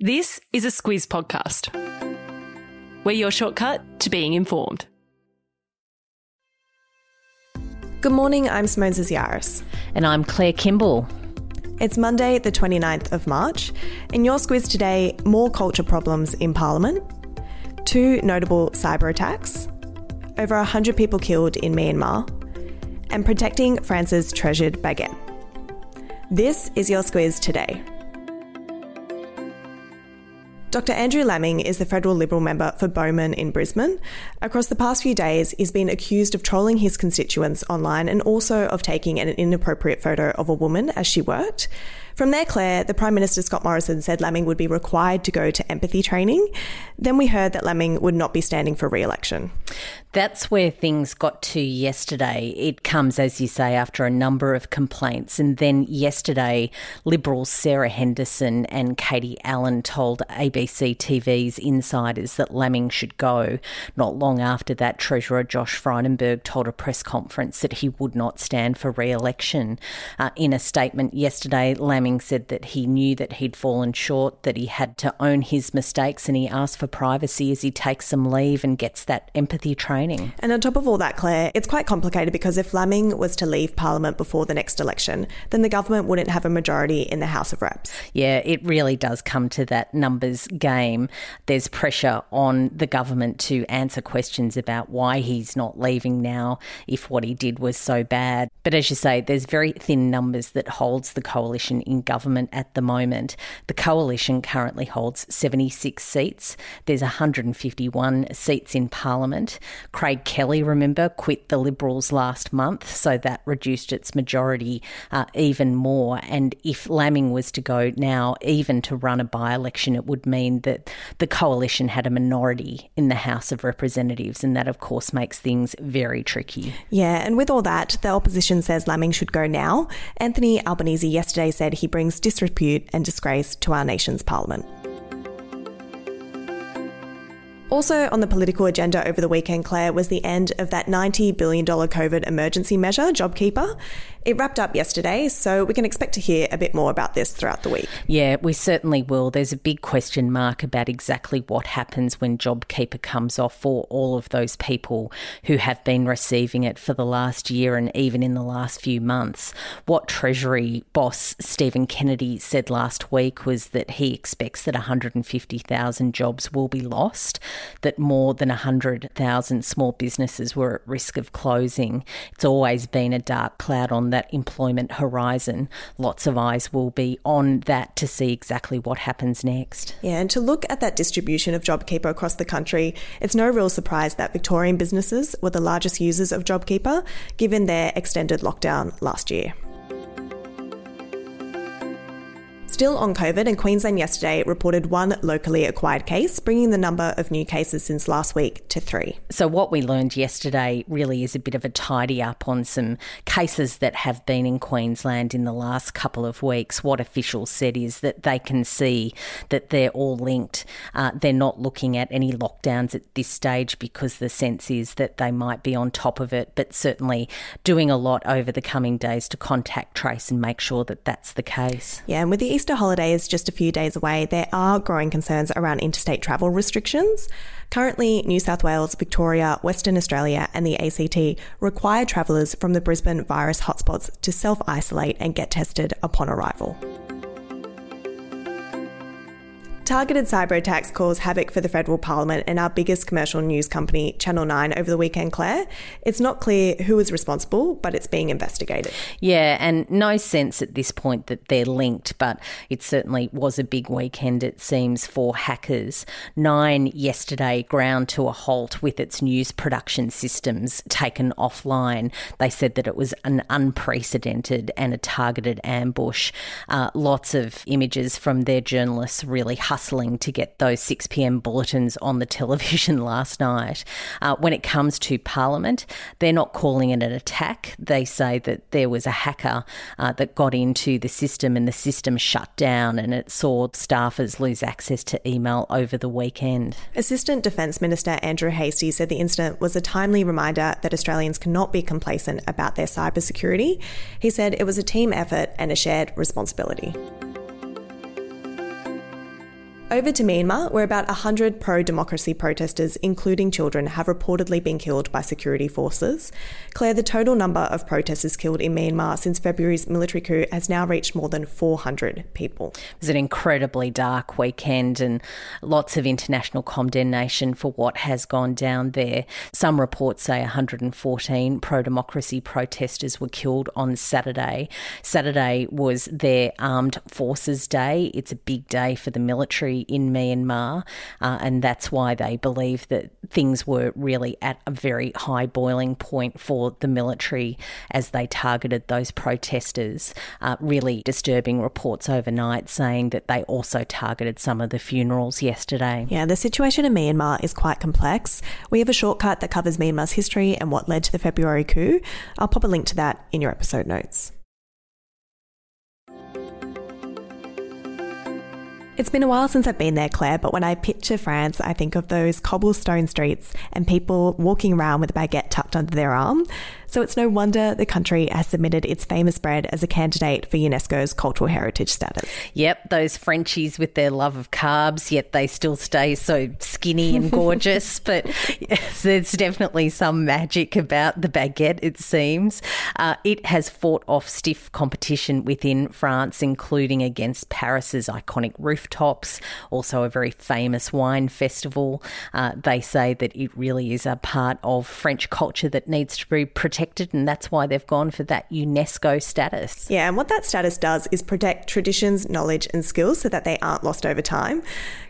This is a Squiz podcast. We're your shortcut to being informed. Good morning, I'm Simone Yaris. And I'm Claire Kimball. It's Monday, the 29th of March. In your Squiz today, more culture problems in Parliament, two notable cyber attacks, over 100 people killed in Myanmar, and protecting France's treasured baguette. This is your Squiz today. Dr. Andrew Laming is the federal Liberal member for Bowman in Brisbane. Across the past few days, he's been accused of trolling his constituents online and also of taking an inappropriate photo of a woman as she worked. From there, Claire, the Prime Minister Scott Morrison said Laming would be required to go to empathy training. Then we heard that Laming would not be standing for re election. That's where things got to yesterday. It comes, as you say, after a number of complaints. And then yesterday, Liberals Sarah Henderson and Katie Allen told ABC TV's insiders that Laming should go. Not long after that, Treasurer Josh Frydenberg told a press conference that he would not stand for re election. Uh, in a statement yesterday, Laming said that he knew that he'd fallen short, that he had to own his mistakes, and he asked for privacy as he takes some leave and gets that empathy training. And on top of all that, Claire, it's quite complicated because if Laming was to leave Parliament before the next election, then the government wouldn't have a majority in the House of Reps. Yeah, it really does come to that numbers game. There's pressure on the government to answer questions about why he's not leaving now if what he did was so bad. But as you say, there's very thin numbers that holds the coalition in government at the moment. The coalition currently holds 76 seats. There's 151 seats in Parliament. Craig Kelly, remember, quit the Liberals last month, so that reduced its majority uh, even more. And if Laming was to go now, even to run a by election, it would mean that the coalition had a minority in the House of Representatives, and that, of course, makes things very tricky. Yeah, and with all that, the opposition says Laming should go now. Anthony Albanese yesterday said he brings disrepute and disgrace to our nation's parliament. Also on the political agenda over the weekend, Claire, was the end of that $90 billion COVID emergency measure, JobKeeper. It wrapped up yesterday, so we can expect to hear a bit more about this throughout the week. Yeah, we certainly will. There's a big question mark about exactly what happens when JobKeeper comes off for all of those people who have been receiving it for the last year and even in the last few months. What Treasury boss Stephen Kennedy said last week was that he expects that 150,000 jobs will be lost, that more than 100,000 small businesses were at risk of closing. It's always been a dark cloud on that that employment horizon, lots of eyes will be on that to see exactly what happens next. Yeah, and to look at that distribution of JobKeeper across the country, it's no real surprise that Victorian businesses were the largest users of JobKeeper given their extended lockdown last year. Still on COVID, and Queensland yesterday reported one locally acquired case, bringing the number of new cases since last week to three. So, what we learned yesterday really is a bit of a tidy up on some cases that have been in Queensland in the last couple of weeks. What officials said is that they can see that they're all linked. Uh, they're not looking at any lockdowns at this stage because the sense is that they might be on top of it, but certainly doing a lot over the coming days to contact trace and make sure that that's the case. Yeah, and with the Easter Easter holiday is just a few days away, there are growing concerns around interstate travel restrictions. Currently, New South Wales, Victoria, Western Australia, and the ACT require travellers from the Brisbane virus hotspots to self isolate and get tested upon arrival. Targeted cyber attacks cause havoc for the federal parliament and our biggest commercial news company, Channel 9, over the weekend, Claire. It's not clear who is responsible, but it's being investigated. Yeah, and no sense at this point that they're linked, but it certainly was a big weekend, it seems, for hackers. Nine yesterday ground to a halt with its news production systems taken offline. They said that it was an unprecedented and a targeted ambush. Uh, lots of images from their journalists really hustling to get those 6 pm bulletins on the television last night. Uh, when it comes to Parliament, they're not calling it an attack. They say that there was a hacker uh, that got into the system and the system shut down and it saw staffers lose access to email over the weekend. Assistant Defence Minister Andrew Hastie said the incident was a timely reminder that Australians cannot be complacent about their cybersecurity. He said it was a team effort and a shared responsibility. Over to Myanmar, where about 100 pro democracy protesters, including children, have reportedly been killed by security forces. Claire, the total number of protesters killed in Myanmar since February's military coup has now reached more than 400 people. It was an incredibly dark weekend and lots of international condemnation for what has gone down there. Some reports say 114 pro democracy protesters were killed on Saturday. Saturday was their Armed Forces Day. It's a big day for the military in Myanmar, uh, and that's why they believe that things were really at a very high boiling point for the military as they targeted those protesters. Uh, really disturbing reports overnight saying that they also targeted some of the funerals yesterday. Yeah, the situation in Myanmar is quite complex. We have a shortcut that covers Myanmar's history and what led to the February coup. I'll pop a link to that in your episode notes. It's been a while since I've been there, Claire, but when I picture France, I think of those cobblestone streets and people walking around with a baguette tucked under their arm. So it's no wonder the country has submitted its famous bread as a candidate for UNESCO's cultural heritage status. Yep, those Frenchies with their love of carbs, yet they still stay so skinny and gorgeous. but yes, there's definitely some magic about the baguette, it seems. Uh, it has fought off stiff competition within France, including against Paris's iconic rooftops, also a very famous wine festival. Uh, they say that it really is a part of French culture that needs to be protected and that's why they've gone for that UNESCO status. Yeah, and what that status does is protect traditions, knowledge, and skills so that they aren't lost over time.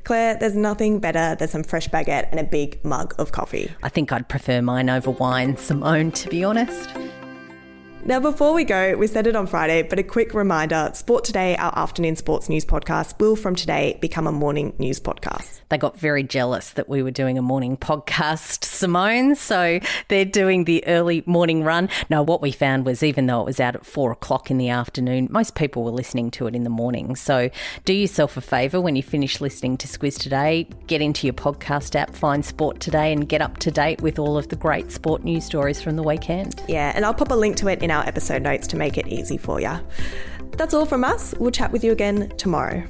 Claire, there's nothing better than some fresh baguette and a big mug of coffee. I think I'd prefer mine over wine, Simone, to be honest. Now, before we go, we said it on Friday, but a quick reminder Sport Today, our afternoon sports news podcast, will from today become a morning news podcast. They got very jealous that we were doing a morning podcast, Simone. So they're doing the early morning run. Now, what we found was even though it was out at four o'clock in the afternoon, most people were listening to it in the morning. So do yourself a favour when you finish listening to Squiz Today, get into your podcast app, find Sport Today, and get up to date with all of the great sport news stories from the weekend. Yeah, and I'll pop a link to it in our episode notes to make it easy for you. That's all from us. We'll chat with you again tomorrow.